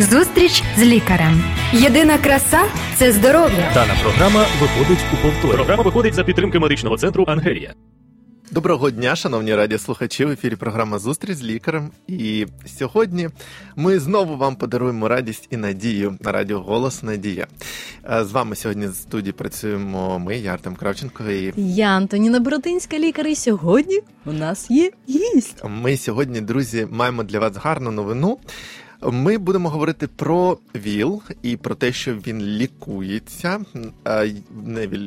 Зустріч з лікарем. Єдина краса це здоров'я. Дана програма виходить у повторі. Програма виходить за підтримки медичного центру Ангелія. Доброго дня, шановні радіослухачі. В ефірі програма Зустріч з лікарем. І сьогодні ми знову вам подаруємо радість і надію на радіо Голос Надія. З вами сьогодні в студії працюємо ми, я Артем Кравченко. і Я Антоніна Бородинська, лікар. І сьогодні у нас є гість. Ми сьогодні, друзі, маємо для вас гарну новину. Ми будемо говорити про ВІЛ і про те, що він лікується,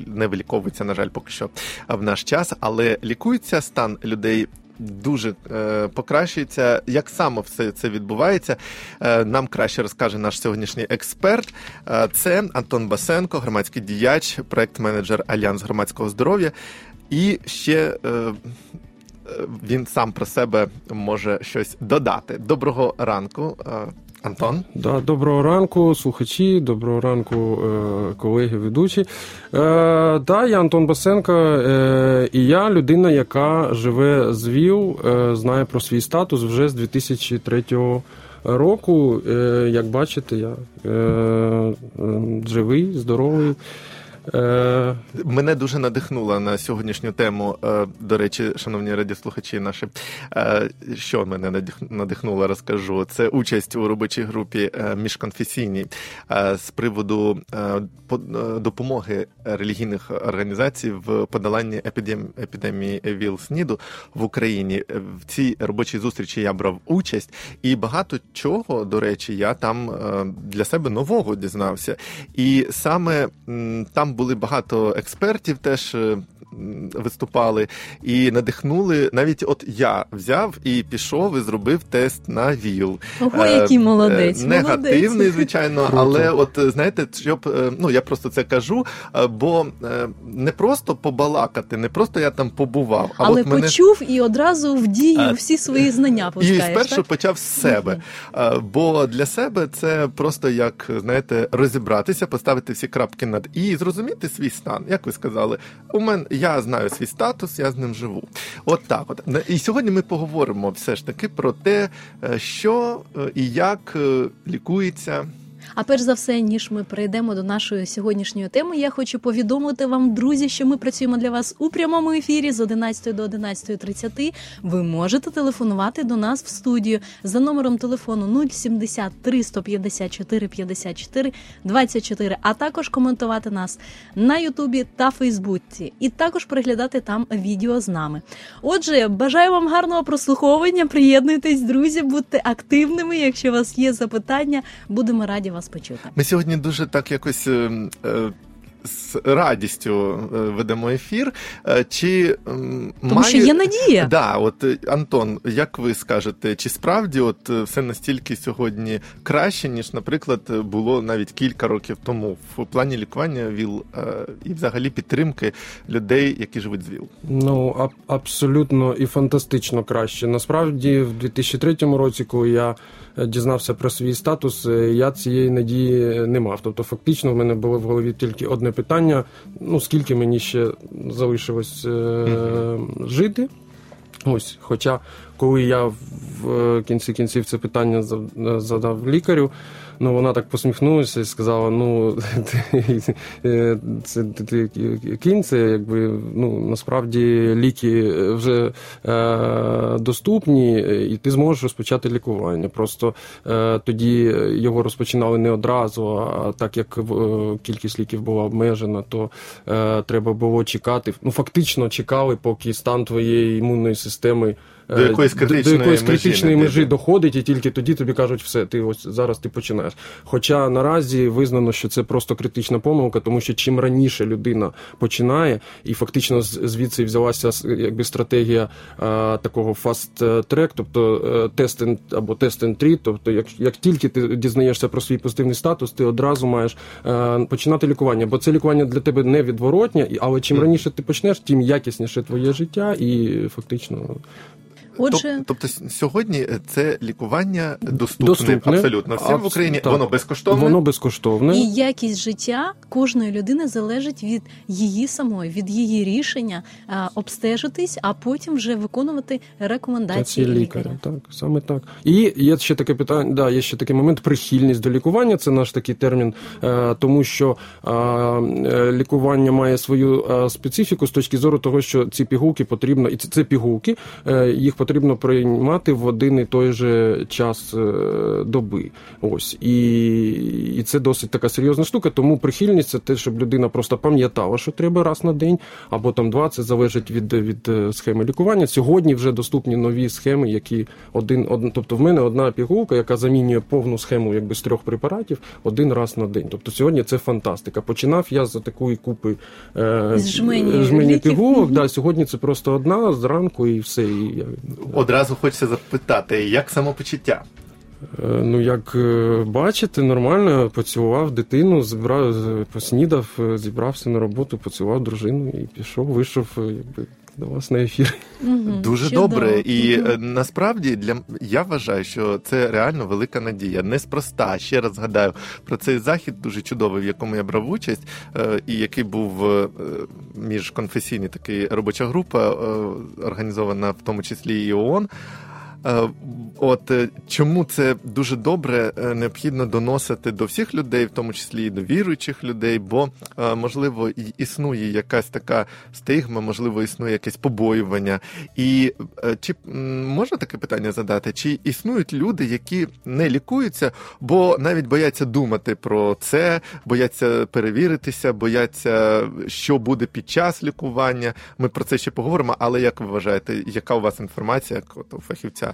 не виліковується, на жаль, поки що в наш час, але лікується стан людей. Дуже е, покращується. Як саме все це відбувається, е, нам краще розкаже наш сьогоднішній експерт. Е, це Антон Басенко, громадський діяч, проект-менеджер Альянс громадського здоров'я. І ще він сам про себе може щось додати. Доброго ранку, е, Антон. Да, Доброго ранку, слухачі, доброго ранку, е, колеги, ведучі. Е, да, я Антон Басенко, і я людина, яка живе з ВІЛ, знає про свій статус вже з 2003 року. Як бачите, я живий, здоровий. Е, Мене дуже надихнула на сьогоднішню тему. Е, до речі, шановні радіослухачі, наші е, що мене надихнуло, розкажу. Це участь у робочій групі міжконфесійній з приводу допомоги релігійних організацій в подоланні епідемії ВІЛ-СНІДу в Україні. В цій робочій зустрічі я брав участь, і багато чого, до речі, я там для себе нового дізнався. І саме там були багато експертів теж е, виступали і надихнули. Навіть от я взяв і пішов і зробив тест на ВІЛ. Ого, який е, молодець. Негативний, молодець. звичайно, але от знаєте, щоб е, ну я просто це кажу, бо не просто побалакати, не просто я там побував, а але от мене... почув і одразу в дію всі свої знання пускаєш, І спершу так? почав з себе. Бо для себе це просто як знаєте, розібратися, поставити всі крапки над і зрозуміти свій стан. Як ви сказали, у мене я знаю свій статус, я з ним живу. От так. От і сьогодні ми поговоримо все ж таки про те, е, що е, і як е, лікується. А перш за все, ніж ми перейдемо до нашої сьогоднішньої теми, я хочу повідомити вам, друзі, що ми працюємо для вас у прямому ефірі з 11 до 11.30. Ви можете телефонувати до нас в студію за номером телефону 073 154 54 24, а також коментувати нас на Ютубі та Фейсбуці, і також переглядати там відео з нами. Отже, бажаю вам гарного прослуховування. Приєднуйтесь, друзі, будьте активними. Якщо у вас є запитання, будемо раді вас почути. Ми сьогодні дуже так якось. Е, е, з радістю е, ведемо ефір. Чи Тому має... що є надія. Да, от Антон, як ви скажете, чи справді от все настільки сьогодні краще, ніж, наприклад, було навіть кілька років тому в плані лікування ВІЛ і взагалі підтримки людей, які живуть з ВІЛ? Ну а- абсолютно і фантастично краще. Насправді, в 2003 році, коли я дізнався про свій статус, е, я цієї надії не мав. Тобто, фактично, в мене було в голові тільки одне питання: ну скільки мені ще залишилось е- жити. Ось, хоча, коли я в кінці кінців це питання задав лікарю. Ну, вона так посміхнулася і сказала: ну, ти, це ти, кінь, це якби ну, насправді ліки вже е, доступні, і ти зможеш розпочати лікування. Просто е, тоді його розпочинали не одразу, а так як е, кількість ліків була обмежена, то е, треба було чекати. Ну, фактично чекали, поки стан твоєї імунної системи. До якоїсь критичної, до якоїсь критичної межі, межі доходить, і тільки тоді тобі кажуть, все, ти ось зараз ти починаєш. Хоча наразі визнано, що це просто критична помилка, тому що чим раніше людина починає, і фактично звідси взялася якби стратегія а, такого fast-track, тобто тест або test treat, тобто, як як тільки ти дізнаєшся про свій позитивний статус, ти одразу маєш а, починати лікування, бо це лікування для тебе невідворотнє, але чим раніше ти почнеш, тим якісніше твоє життя і фактично. Отже, тобто сьогодні це лікування доступне, Доступне. абсолютно всім в Україні. так. Воно безкоштовне. Воно безкоштовне. І якість життя кожної людини залежить від її самої, від її рішення а, обстежитись, а потім вже виконувати рекомендації ці лікаря. Так, саме так. І є ще таке питання, да, є ще такий момент прихильність до лікування. Це наш такий термін, е, тому що е, е, лікування має свою е, специфіку з точки зору того, що ці пігулки потрібно, і це, це пігулки, е, їх потрібно приймати в один і той же час е, доби. Ось і, і це досить така серйозна штука. Тому прихильність це те, щоб людина просто пам'ятала, що треба раз на день, або там два. Це залежить від, від е, схеми лікування. Сьогодні вже доступні нові схеми, які один, один тобто в мене одна пігулка, яка замінює повну схему якби з трьох препаратів один раз на день. Тобто сьогодні це фантастика. Починав я за такої купи е, жмені жмені пігулок. Да, сьогодні це просто одна зранку і все. І я, Одразу хочеться запитати, як самопочуття? Е, Ну, як е, бачите, нормально поцілував дитину, поснідав, е, зібрався на роботу, поцілував дружину і пішов, вийшов якби, до вас на ефір. Дуже чудово. добре, і е, насправді для я вважаю, що це реально велика надія. Неспроста. Ще раз згадаю про цей захід, дуже чудовий, в якому я брав участь, е, і який був е, міжконфесійний такий робоча група, організована в тому числі і ООН. Е, От е, чому це дуже добре е, необхідно доносити до всіх людей, в тому числі і до віруючих людей, бо можливо існує якась така стигма, можливо, існує якесь побоювання. І чи можна таке питання задати? Чи існують люди, які не лікуються, бо навіть бояться думати про це, бояться перевіритися, бояться, що буде під час лікування? Ми про це ще поговоримо. Але як ви вважаєте, яка у вас інформація як от у фахівця?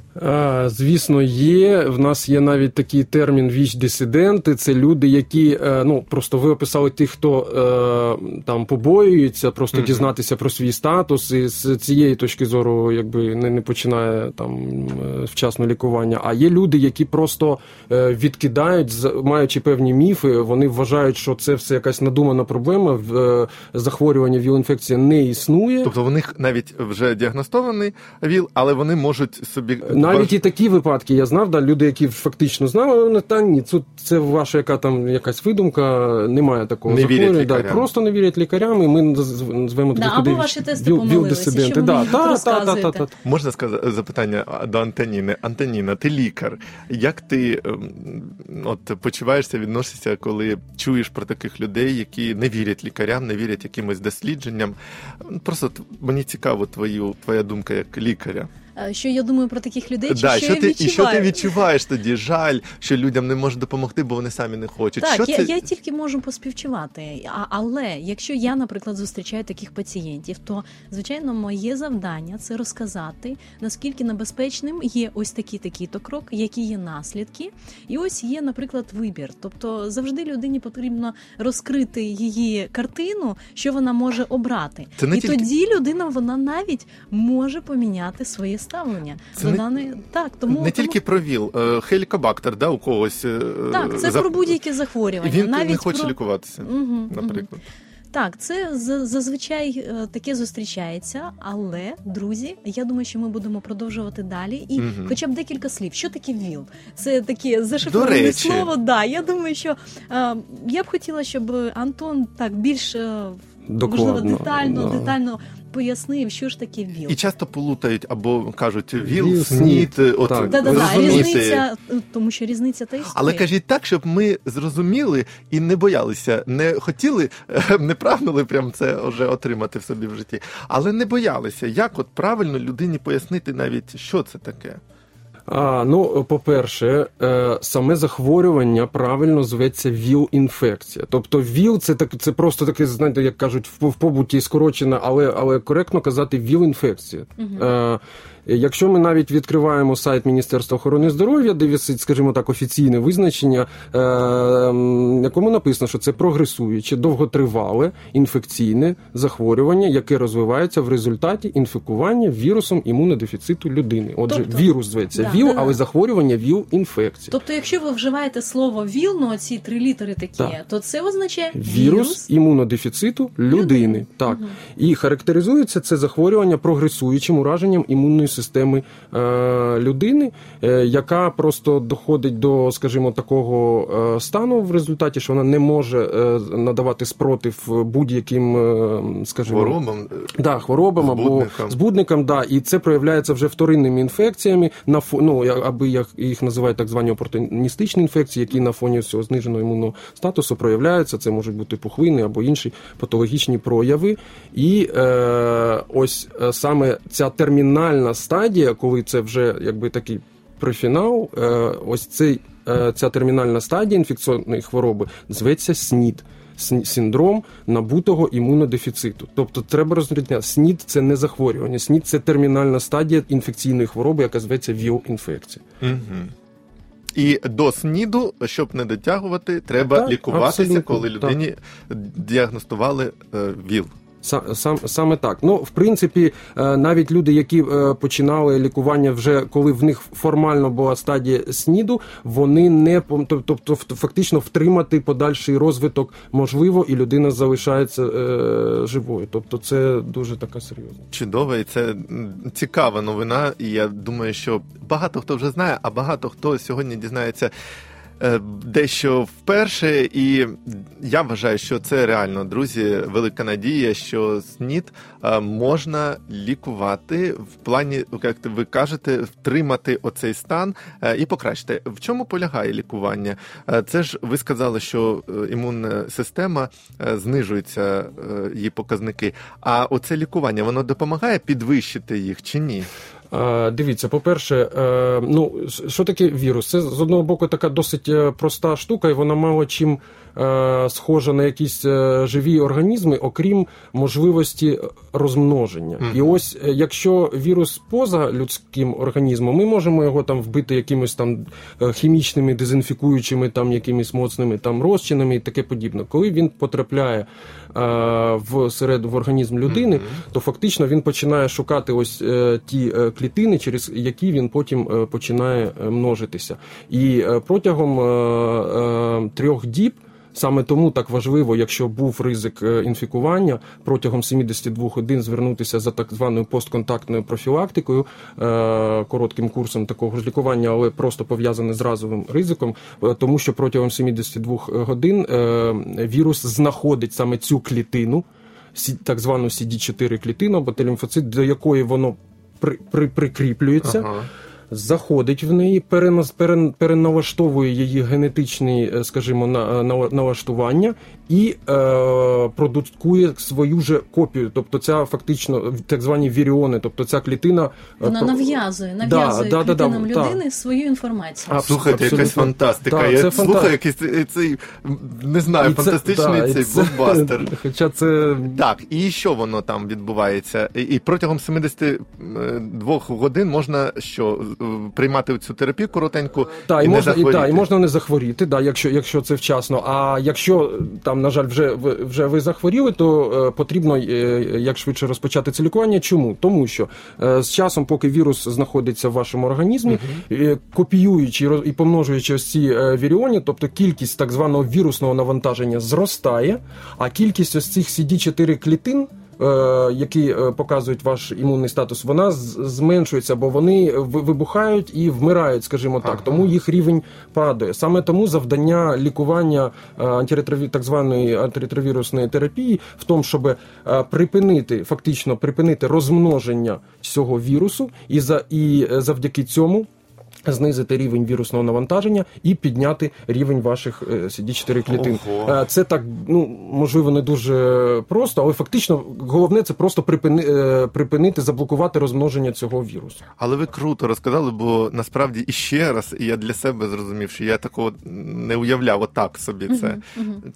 Звісно, є. В нас є навіть такий термін віч-дисиденти. Це люди, які е, ну просто ви описали тих, хто е, там побоюється, просто Мгм. дізнатися про свій статус, і з цієї точки зору, якби не, не починає там е, вчасно лікування. А є люди, які просто відкидають, маючи певні міфи, вони вважають, що це все якась надумана проблема. В захворювання віл-інфекція не існує. Тобто у них навіть вже діагностований ВІЛ, але вони можуть собі Навіть і такі випадки я знав, да, люди, які фактично знали, вони та ні, це, це ваша яка там якась видумка, немає такого Не вірять да, лікарям. просто не вірять лікарям, і ми назвемо Да, таких або ваші тести помилилися, Да, та, та, та, та, та. Можна сказати запитання до Антоніни. Антоніна, ти лікар. Як ти ем, от почуваєшся, відносишся, коли чуєш про таких людей, які не вірять лікарям, не вірять якимось дослідженням? Просто мені цікаво твою твоя думка як лікаря. Е, Що я думаю про таких людей, чи Да, що, що я ти, і що ти відчуваєш тоді? Жаль, що людям не можуть допомогти, бо вони самі не хочуть. Так, що я, це? я тільки можу поспівчувати. А, але якщо я, наприклад, зустрічаю таких пацієнтів, то звичайно моє завдання це розказати, наскільки небезпечним є ось такий такий то крок, які є наслідки, і ось є, наприклад, вибір. Тобто завжди людині потрібно розкрити її картину, що вона може обрати. Це не і тільки- тоді людина вона навіть може поміняти своє ставлення Це до не- даної так, тому не тому- тільки про ВІЛ, е, хелікобактер, да, у когось. е, так, це за- про будь-які захворювання. Він навіть не хоче про... лікуватися, Мгм, наприклад. Так, це зазвичай е, таке зустрічається, але друзі, я думаю, що ми будемо продовжувати далі. І Мгм. хоча б декілька слів. Що таке ВІЛ? Це таке зашифроване слово. Да, я думаю, що е, я б хотіла, щоб Антон так більш е, можливо детально, да. детально пояснив, що ж таке ВІЛ. І часто плутають або кажуть ВІЛ, ВІЛ, СНІД, от Так. Да, да, да, розумієте. різниця, е, тому що різниця та існує. Але кажіть так, щоб ми зрозуміли і не боялися, не хотіли, е, не прагнули прям це вже отримати в собі в житті, але не боялися. Як от правильно людині пояснити навіть, що це таке? А, ну, по-перше, е, саме захворювання правильно зветься ВІЛ-інфекція. Тобто ВІЛ це так, це просто таке, знаєте, як кажуть, в, побуті скорочена, але, але коректно казати ВІЛ-інфекція. Е, Якщо ми навіть відкриваємо сайт Міністерства охорони здоров'я, де висить, скажімо так, офіційне визначення, е, якому написано, що це прогресуюче, довготривале інфекційне захворювання, яке розвивається в результаті інфікування вірусом імунодефіциту людини. Отже, Тобто- вірус зветься Да, ВІЛ, да, да. але захворювання ВІЛ-інфекція. Тобто, якщо ви вживаєте слово ВІЛ, ну ці три літери такі, Так. то це означає Вірус імунодефіциту людини. Людини. Так. Мгм. І характеризується це захворювання прогресуючим ураженням імунної системи е, людини, е, яка просто доходить до, скажімо, такого е, стану в результаті, що вона не може е, надавати спротив будь-яким, е, скажімо, Хворобам. Да, хворобам або Збудникам. збудникам, да, і це проявляється вже вторинними інфекціями, на фо, ну, аби як їх називають так звані опортуністичні інфекції, які на фоні цього зниженого імунного статусу проявляються. Це можуть бути пухвини або інші патологічні прояви. І е, ось е, саме ця термінальна стадія, коли це вже якби такий прифінал, е, ось цей, е, ця термінальна стадія інфекційної хвороби зветься СНІД. Син- Синдром набутого імунодефіциту. Тобто треба розрізняти, СНІД це не захворювання, СНІД це термінальна стадія інфекційної хвороби, яка зветься ВІЛ-інфекція. Угу. І до СНІДу, щоб не дотягувати, треба Так, лікуватися, коли людині діагностували е, ВІЛ. Са- Сам саме так. Ну, в принципі, е, навіть люди, які е, починали лікування вже коли в них формально була стадія СНІДу, вони не тобто фактично втримати подальший розвиток можливо, і людина залишається е, живою. Тобто, це дуже така серйозна. Чудово, і це цікава новина. І я думаю, що багато хто вже знає, а багато хто сьогодні дізнається дещо вперше. І я вважаю, що це реально, друзі, велика надія, що СНІД е, можна лікувати в плані, як ви кажете, втримати оцей стан е, і покращити. В чому полягає лікування? Е, Це ж ви сказали, що е, імунна система е, знижується е, її показники. А оце лікування воно допомагає підвищити їх чи ні? Е, Дивіться, по-перше, е, ну що таке вірус? Це з одного боку така досить е, проста штука, і вона мало чим схожа на якісь е, живі організми, окрім можливості розмноження. Мгм. І ось е, якщо вірус поза людським організмом, ми можемо його там вбити якимись там е, хімічними, дезінфікуючими, там якимись моцними там розчинами і таке подібне. Коли він потрапляє е, в серед в організм людини, то фактично він починає шукати ось е, ті е, клітини, через які він потім е, починає е, множитися. І е, протягом е, е, трьох діб. Саме тому так важливо, якщо був ризик е, інфікування, протягом 72 годин звернутися за так званою постконтактною профілактикою, е, коротким курсом такого ж лікування, але просто пов'язане з разовим ризиком, е, тому що протягом 72 годин вірус знаходить саме цю клітину, так звану CD4 клітину або Т-лімфоцит, до якої воно при, при, прикріплюється. Ага. Заходить в неї, переналаштовує її генетичні, е, скажімо, на, налаштування і е, продукує свою же копію. Тобто, ця фактично так звані віріони, тобто ця клітина е, Вона про- нав'язує, нав'язує да, да, да, клітинам так. людини свою інформацію. А, Слухайте, якась фантастика. Так, я це слухаю фанта- якийсь цей, не знаю, І це- фантастичний да, цей це- блокбастер. Хоча це Так, і що воно там відбувається? І, і протягом 72 годин можна що е, приймати цю терапію коротеньку Та, і, і не можна, і, захворіти? та, і можна не захворіти, да, якщо, якщо це вчасно. А якщо там, на жаль, вже, вже ви захворіли, то е, потрібно е, як швидше розпочати це лікування. Чому? Тому що е, з часом, поки вірус знаходиться в вашому організмі, угу. копіюючи і помножуючи ось ці віріоні, тобто кількість так званого вірусного навантаження зростає, а кількість ось цих CD4 клітин. Е, Які е, показують ваш імунний статус, вона зменшується, бо вони вибухають і вмирають, скажімо так. Ага. Тому їх рівень падає. Саме тому завдання лікування е, антиретрові, так званої антиретровірусної терапії в тому, щоб припинити фактично припинити розмноження цього вірусу, і за і завдяки цьому. Знизити рівень вірусного навантаження і підняти рівень ваших е, CD4 клітин. Ого. Е, Це так, ну можливо, не дуже просто, але фактично головне це просто припини, е, припинити, заблокувати розмноження цього вірусу. Але ви круто розказали, бо насправді і ще раз, і я для себе зрозумів, що я такого не уявляв отак собі це.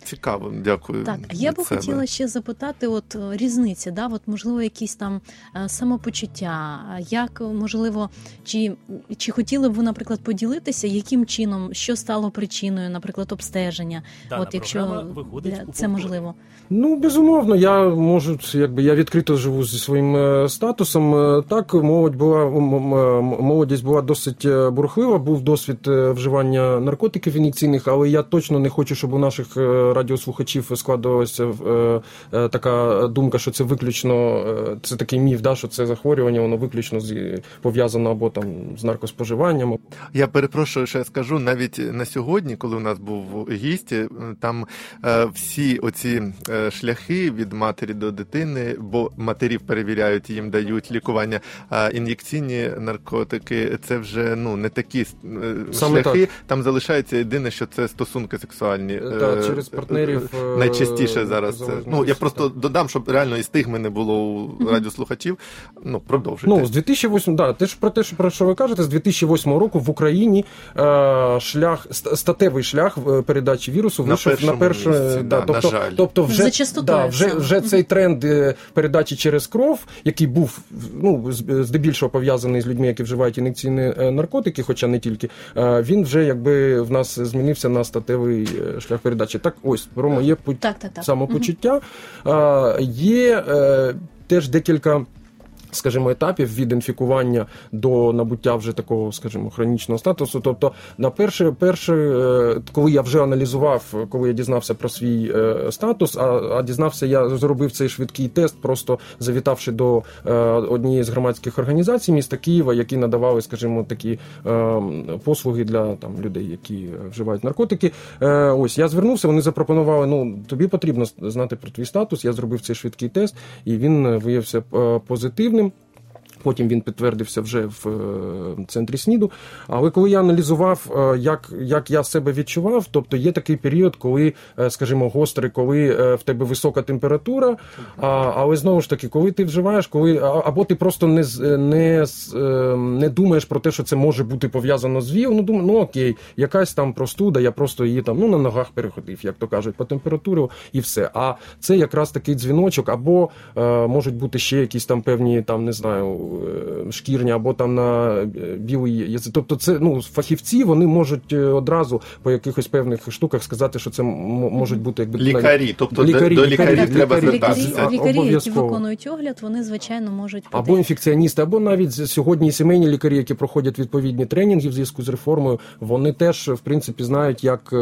Цікаво, дякую. Так, я би себе. хотіла ще запитати, от е, різниці, да, от можливо, якісь там самопочуття, як можливо, чи, чи хотіли б ви, наприклад, поділитися, яким чином, що стало причиною, наприклад, обстеження, Дана от якщо виходить для- це можливо. Ну, безумовно, я можу, якби я відкрито живу зі своїм е, статусом. Е, Так, молодь була молодість була досить е, бурхлива, був досвід вживання наркотиків ін'єкційних, але я точно не хочу, щоб у наших радіослухачів складувалася така думка, що це виключно це такий міф, да, що це захворювання, воно виключно з пов'язано або там з наркоспоживанням. Я перепрошую, що я скажу, навіть на сьогодні, коли у нас був гість, е, там е, всі оці е, шляхи від матері до дитини, бо матерів перевіряють, їм дають лікування, а ін'єкційні наркотики це вже ну не такі е, Саме шляхи. Там залишається єдине, що це стосунки сексуальні. Е, через партнерів, е, найчастіше зараз. Це. Ну я просто додам, щоб реально і стигми не було у радіослухачів. Ну продовжуйте. Ну, з 2008, да, те ж про те, що про що ви кажете, з 2008 року в Україні е, шлях статевий шлях е, передачі вірусу На вийшов на перше, місці, да, да, на тобто, жаль. тобто вже, За частотою да, вже, вже цей тренд е, передачі через кров, який був ну здебільшого пов'язаний з людьми, які вживають ін'єкційні наркотики, хоча не тільки, е, він вже якби в нас змінився на статевий шлях передачі. Так, ось про моє Так, так, так. самопочуття. Е, Є е, теж декілька. Скажімо, етапів від інфікування до набуття вже такого, скажімо, хронічного статусу. Тобто, на перше, перше, е, коли я вже аналізував, коли я дізнався про свій е, статус, а, а дізнався, я зробив цей швидкий тест, просто завітавши до е, однієї з громадських організацій міста Києва, які надавали, скажімо, такі послуги для там людей, які вживають наркотики. Ось я звернувся, вони запропонували: ну тобі потрібно знати про твій статус. Я зробив цей швидкий тест, і він виявився позитивним. Потім він підтвердився вже в е, центрі СНІДу. Але коли я аналізував, е, як, як я себе відчував, тобто є такий період, коли, е, скажімо, гострий, коли в тебе висока температура, але знову ж таки, коли ти вживаєш, коли або ти просто не, не, не думаєш про те, що це може бути пов'язано з ВІЛ, ну думаю, ну окей, якась там простуда, я просто її там ну на ногах переходив, як то кажуть, по температурі і все. А це якраз такий дзвіночок, або можуть бути ще якісь там певні, там не знаю, шкірні, або там на е, білий язик. Тобто, це ну фахівці вони можуть е, одразу по якихось певних штуках сказати, що це можуть бути якби Лікарі, тобто до- Лікарі, до лікарі, лікарів треба лікарі. Лікарі, звертатися. лікарі, які виконують огляд, вони звичайно можуть Або інфекціоністи, або навіть сьогодні сімейні лікарі, які проходять відповідні тренінги в зв'язку з реформою, вони теж в принципі знають, як е,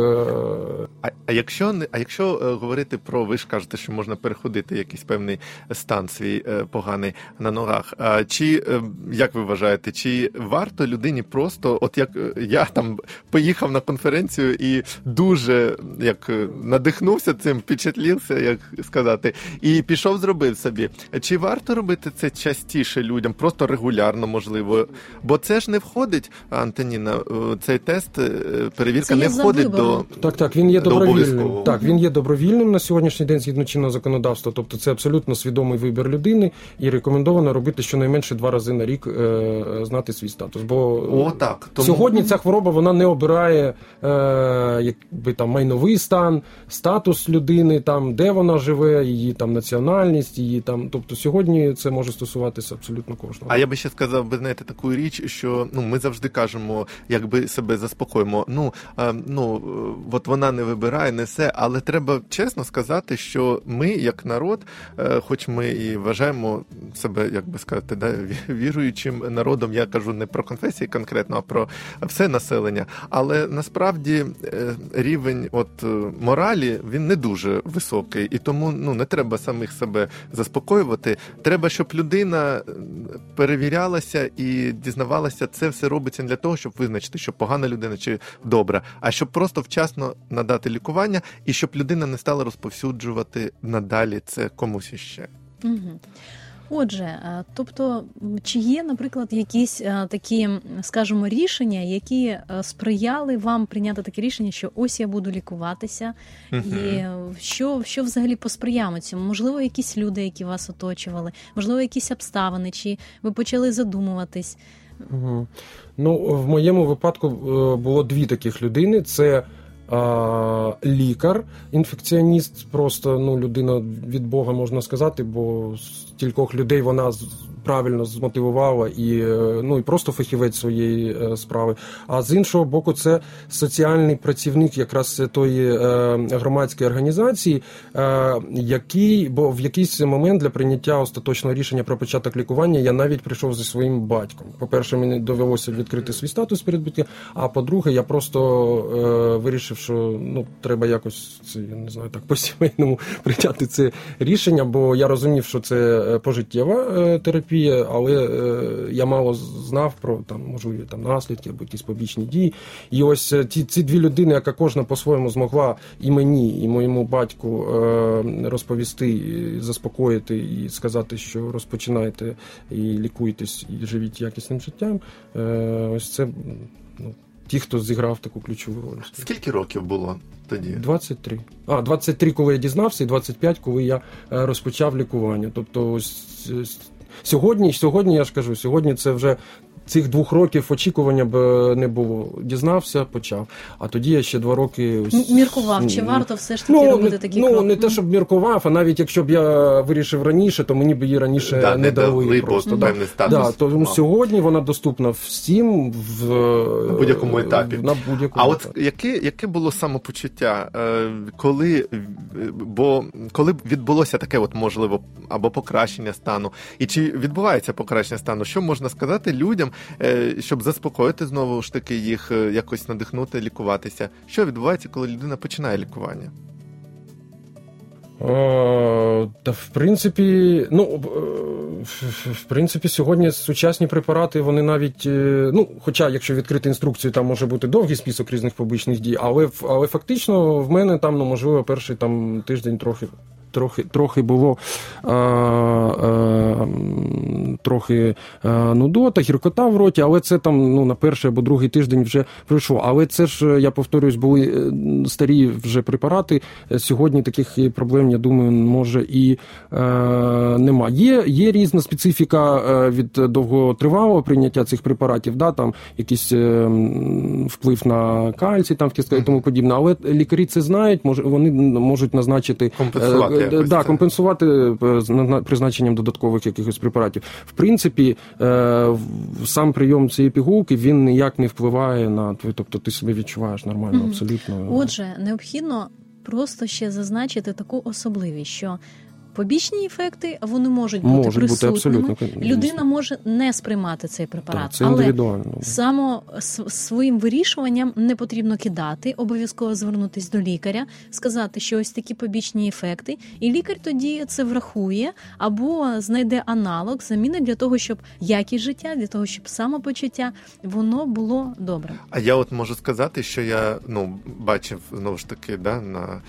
А, а якщо не а якщо е, говорити про ви ж кажете, що можна переходити якийсь певний стан свій е, поганий на ногах. А чи е, як ви вважаєте, чи варто людині просто, от як е, я там поїхав на конференцію і дуже як е, надихнувся цим, впечатлився, як сказати, і пішов, зробив собі. Чи варто робити це частіше людям, просто регулярно, можливо? Бо це ж не входить, Антоніна, е, цей тест, перевірка Це не входить до. Так, так, він є До добровільним. Так, він є добровільним на сьогоднішній день згідно чинного законодавства. Тобто це абсолютно свідомий вибір людини, і рекомендовано робити щонайменше два рази на рік е, знати свій статус. Бо О, так. Тому... сьогодні ця хвороба вона не обирає е, якби там майновий стан, статус людини, там де вона живе, її там національність, її там. Тобто сьогодні це може стосуватися абсолютно кожного. А я би ще сказав, ви знаєте, таку річ, що ну ми завжди кажемо, якби себе заспокоїмо. Ну е, ну е, от вона не вибирає, не все, але треба чесно сказати, що ми, як народ, е, хоч ми і вважаємо себе, як би сказати, да, віруючим народом, я кажу не про конфесії конкретно, а про все населення. Але насправді е, рівень от е, моралі він не дуже високий, і тому ну не треба самих себе заспокоювати. Треба, щоб людина е, перевірялася і дізнавалася, це все робиться для того, щоб визначити, що погана людина чи добра, а щоб просто вчасно надати лікування, і щоб людина не стала розповсюджувати надалі це комусь іще. Угу. Отже, е, тобто, чи є, наприклад, якісь е, такі, скажімо, рішення, які е, сприяли вам прийняти таке рішення, що ось я буду лікуватися, і що, що взагалі посприямо цьому? Можливо, якісь люди, які вас оточували, можливо, якісь обставини, чи ви почали задумуватись? Ну, в моєму випадку було дві таких людини: це лікар, інфекціоніст, просто ну, людина від Бога можна сказати, бо з кількох людей вона правильно змотивувала і ну і просто фахівець своєї справи. А з іншого боку, це соціальний працівник якраз тої громадської організації, який бо в якийсь момент для прийняття остаточного рішення про початок лікування я навіть прийшов зі своїм батьком. По перше, мені довелося відкрити свій статус перед батьком, а по-друге, я просто е, вирішив, що ну треба якось це я не знаю так по сімейному прийняти це рішення, бо я розумів, що це е, пожиттєва е, терапія, але е, я мало знав про там можливі там наслідки або якісь побічні дії. І ось ці ці дві людини, яка кожна по-своєму змогла і мені, і моєму батьку розповісти, і заспокоїти і сказати, що розпочинайте і лікуйтесь, і живіть якісним життям. Ось це ну. Ті, хто зіграв таку ключову роль. Скільки років було тоді? 23. А, 23, коли я дізнався, і 25, коли я розпочав лікування. Тобто, ось сьогодні, сьогодні я ж кажу, сьогодні це вже цих двох років очікування б е, не було. Дізнався, почав. А тоді я ще два роки ось... міркував. Чи варто все ж таки ну, робити такі ну, крок? не те, щоб міркував, а навіть якщо б я вирішив раніше, то мені б її раніше да, не дали. дали просто да. певний статус. Да, тому сьогодні вона доступна всім в на будь-якому етапі. На будь-якому а от яке яке було самопочуття, е, коли бо коли відбулося таке, от можливо, або покращення стану, і чи відбувається покращення стану? Що можна сказати людям? Е, щоб заспокоїти знову ж таки їх, е, якось надихнути, лікуватися. Що відбувається, коли людина починає лікування? О, та в принципі, ну в принципі, сьогодні сучасні препарати, вони навіть, е, ну, хоча, якщо відкрити інструкцію, там може бути довгий список різних побічних дій, але але фактично в мене там, ну можливо, перший там тиждень трохи трохи трохи було а, а, трохи а, нудота, гіркота в роті, але це там ну, на перший або другий тиждень вже пройшло. Але це ж, я повторюсь, були е, старі вже препарати. Сьогодні таких проблем, я думаю, може і нема. Є є різна специфіка е, від довготривалого прийняття цих препаратів, да, там якийсь е, вплив на кальцій, там в кістках і тому подібне. Але лікарі це знають, може вони можуть назначити компенсувати якось да, компенсувати е, призначенням додаткових якихось препаратів. В принципі, е, сам прийом цієї пігулки він ніяк не впливає на твій, тобто ти себе відчуваєш нормально, абсолютно. Отже, необхідно просто ще зазначити таку особливість, що Побічні ефекти вони можуть бути можуть присутніми. Бути абсолютно. Людина може не сприймати цей препарат, так, це але само своїм вирішуванням не потрібно кидати, обов'язково звернутися до лікаря, сказати, що ось такі побічні ефекти, і лікар тоді це врахує або знайде аналог заміни для того, щоб якість життя, для того, щоб самопочуття воно було добре. А я от можу сказати, що я ну бачив знову ж таки да на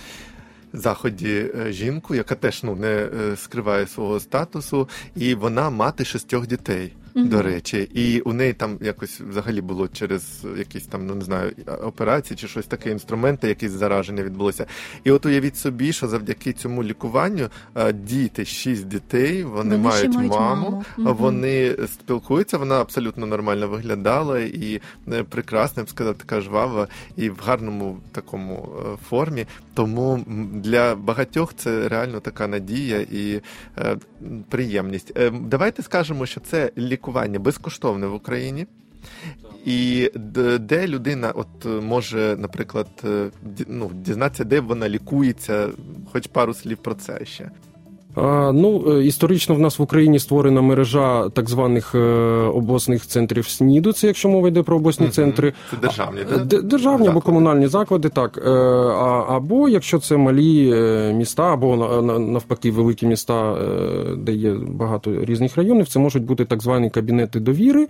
заході е, жінку, яка теж ну не е, скриває свого статусу, і вона мати шістьох дітей. Mm-hmm. До речі, і у неї там якось взагалі було через якісь там, ну не знаю, операції чи щось таке, інструменти, якісь зараження відбулося. І от уявіть собі, що завдяки цьому лікуванню діти, шість дітей, вони, вони мають, мають маму, маму. вони спілкуються, вона абсолютно нормально виглядала і е, прекрасна, я б сказав, така жвава і в гарному такому е, формі. Тому для багатьох це реально така надія і е, приємність. Е, давайте скажемо, що це лікування безкоштовне в Україні. І де людина от може, наприклад, е, ну, дізнатися, де вона лікується, хоч пару слів про це ще. Ну, е, історично в нас в Україні створена мережа так званих е, обласних центрів СНІДу. Це якщо мова йде про обласні центри, це державні да? державні або комунальні заклади, так. Е, або якщо це малі міста, або навпаки великі міста, де є багато різних районів, це можуть бути так звані кабінети довіри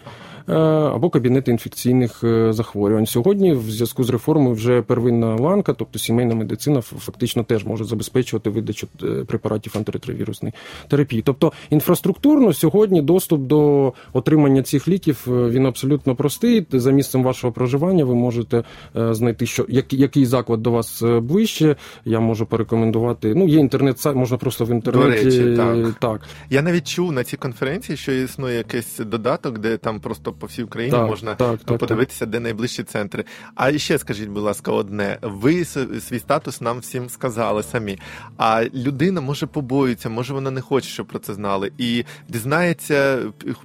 або кабінети інфекційних захворювань. Сьогодні, в зв'язку з реформою, вже первинна ланка, тобто сімейна медицина, фактично теж може забезпечувати видачу препаратів антиретровірусних вірусної терапії. Тобто інфраструктурно сьогодні доступ до отримання цих ліків е, він абсолютно простий. За місцем вашого проживання ви можете е, знайти, що який заклад до вас е, ближче. Я можу порекомендувати. Ну, є інтернет, сайт можна просто в інтернеті. До речі, так. так. Я навіть чув на цій конференції, що існує якийсь додаток, де там просто по всій Україні Так, можна так, так, подивитися, де найближчі центри. А ще скажіть, будь ласка, одне: ви свій статус нам всім сказали самі. А людина може побоюється, може вона не хоче, щоб про це знали, і дізнається,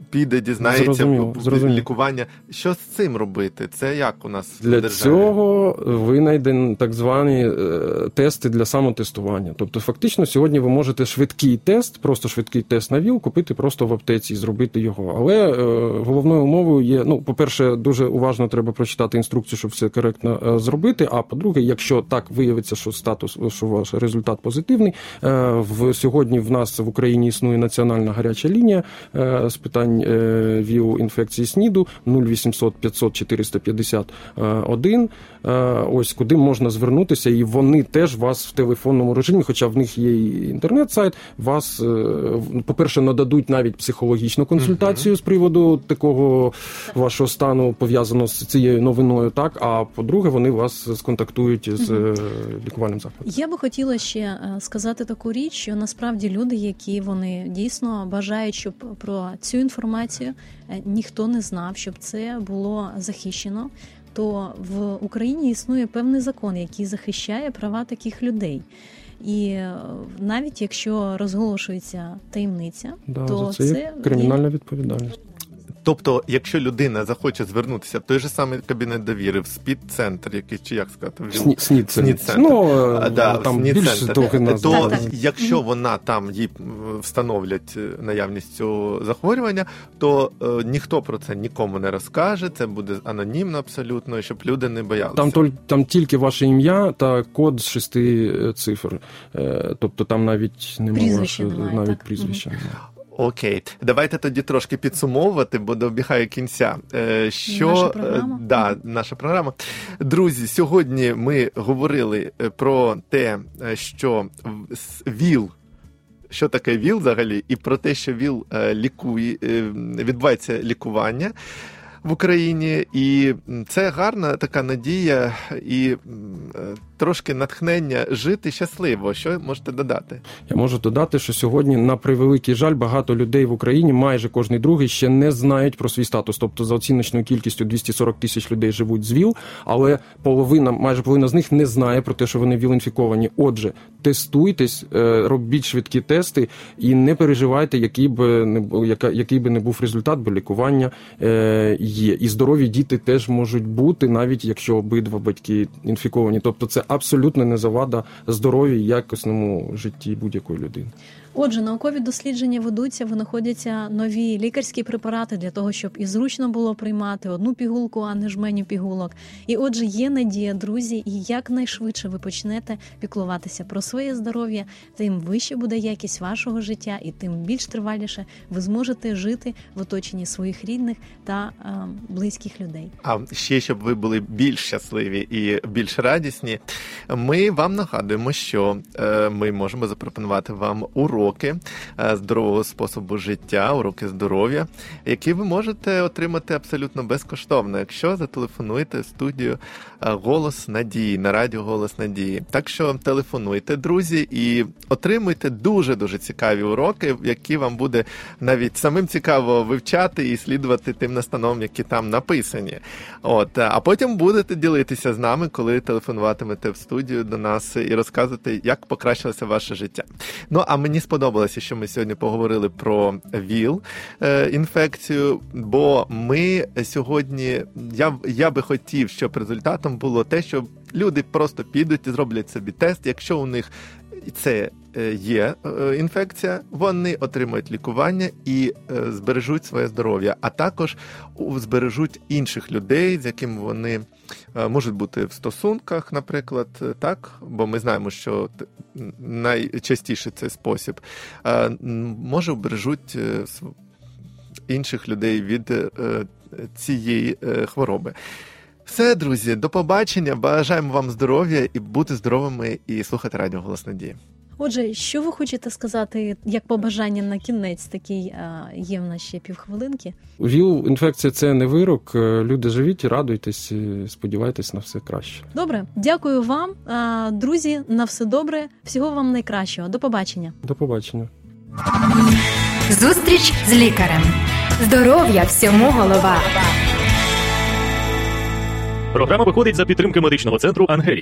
піде, дізнається Зрозуміло, зрозуміло. лікування. Що з цим робити? Це як у нас в Для державі? цього винайдені так звані е, тести для самотестування. Тобто, фактично, сьогодні ви можете швидкий тест, просто швидкий тест на ВІЛ, купити просто в аптеці і зробити його. Але е, головною умовою є: ну, по-перше, дуже уважно треба прочитати інструкцію, щоб все коректно е, зробити. А по-друге, якщо так виявиться, що статус, що ваш результат позитивний, е, в сьогодні в нас в Україні існує національна гаряча лінія е, з питань ВІЛ інфекції СНІДу 0800 500 451. Е, Ось куди можна звернутися, і вони теж вас в телефонному режимі, хоча в них є і інтернет-сайт, вас, е, по-перше, нададуть навіть психологічну консультацію з приводу такого вашого стану пов'язаного з цією новиною. Так, а по-друге, вони вас сконтактують з е, лікувальним закладом. Я би хотіла ще е, сказати таку річ, що насправді люди, які вони дійсно бажають, щоб про цю інформацію е, ніхто не знав, щоб це було захищено. То в Україні існує певний закон, який захищає права таких людей. І навіть якщо розголошується таємниця, Да, то за це є є- кримінальна відповідальність. Тобто, якщо людина захоче звернутися в той же самий кабінет довіри, в спід-центр, який чи як сказати, в Сні, снід це Снід-центр. ну, да, там більш довгий назва. То Так, так. якщо вона там їй встановлять е, наявність цього захворювання, то е, ніхто про це нікому не розкаже. Це буде анонімно абсолютно, щоб люди не боялися. Там, толь- там тільки ваше ім'я та код з шести е, цифр. Е, Тобто там навіть немає навіть так? прізвища. Окей, давайте тоді трошки підсумовувати, бо добігає кінця. Е, Що Наша е, програма. да, наша програма. Друзі, сьогодні ми говорили е, про те, е, що ВІЛ. Що таке ВІЛ взагалі, і про те, що ВІЛ е, лікує, е, відбувається лікування в Україні, і це гарна така надія і е, трошки натхнення жити щасливо. Що можете додати? Я можу додати, що сьогодні, на превеликий жаль, багато людей в Україні, майже кожний другий, ще не знають про свій статус. Тобто, за оціночною кількістю 240 тисяч людей живуть з ВІЛ, але половина, майже половина з них не знає про те, що вони ВІЛ-інфіковані. Отже, тестуйтесь, е, робіть швидкі тести і не переживайте, який би не був, який би не був результат, бо лікування е, є. І здорові діти теж можуть бути, навіть якщо обидва батьки інфіковані. Тобто, це абсолютно не завада здоров'ю якісному житті будь-якої людини. Отже, наукові дослідження ведуться, винаходяться нові лікарські препарати для того, щоб і зручно було приймати одну пігулку, а не жменю пігулок. І отже, є надія, друзі, і якнайшвидше ви почнете піклуватися про своє здоров'я, тим вище буде якість вашого життя, і тим більш триваліше ви зможете жити в оточенні своїх рідних та е, близьких людей. А ще щоб ви були більш щасливі і більш радісні, ми вам нагадуємо, що е, ми можемо запропонувати вам уроки е, здорового способу життя, уроки здоров'я, які ви можете отримати абсолютно безкоштовно, якщо зателефонуєте в студію е, Голос Надії на радіо Голос Надії. Так що телефонуйте, друзі, і отримуйте дуже дуже цікаві уроки, які вам буде навіть самим цікаво вивчати і слідувати тим настановам, які там написані. От, а потім будете ділитися з нами, коли телефонуватимете в студію до нас і розказувати, як покращилося ваше життя. Ну а мені сподобалося, що ми сьогодні поговорили про ВІЛ е, інфекцію, бо ми сьогодні я, я би хотів, щоб результатом було те, що люди просто підуть і зроблять собі тест, якщо у них це е, є е, інфекція, вони отримують лікування і збережуть своє здоров'я, а також збережуть інших людей, з якими вони можуть бути в стосунках, наприклад, е, так, бо ми знаємо, що найчастіше цей спосіб е, може вбережуть е, інших людей від е, цієї е, хвороби. Все, друзі, до побачення. Бажаємо вам здоров'я і бути здоровими і слухати радіо Голос Надії. Отже, що ви хочете сказати як побажання на кінець? Такий е, є в нас ще півхвилинки. ВІЛ інфекція це не вирок. Е, Люди живіть, радуйтесь, сподівайтесь на все краще. Добре, дякую вам, Е, друзі. На все добре. Всього вам найкращого. До побачення. До побачення. Зустріч з лікарем. Здоров'я всьому голова. Програма виходить за підтримки медичного центру Ангелія.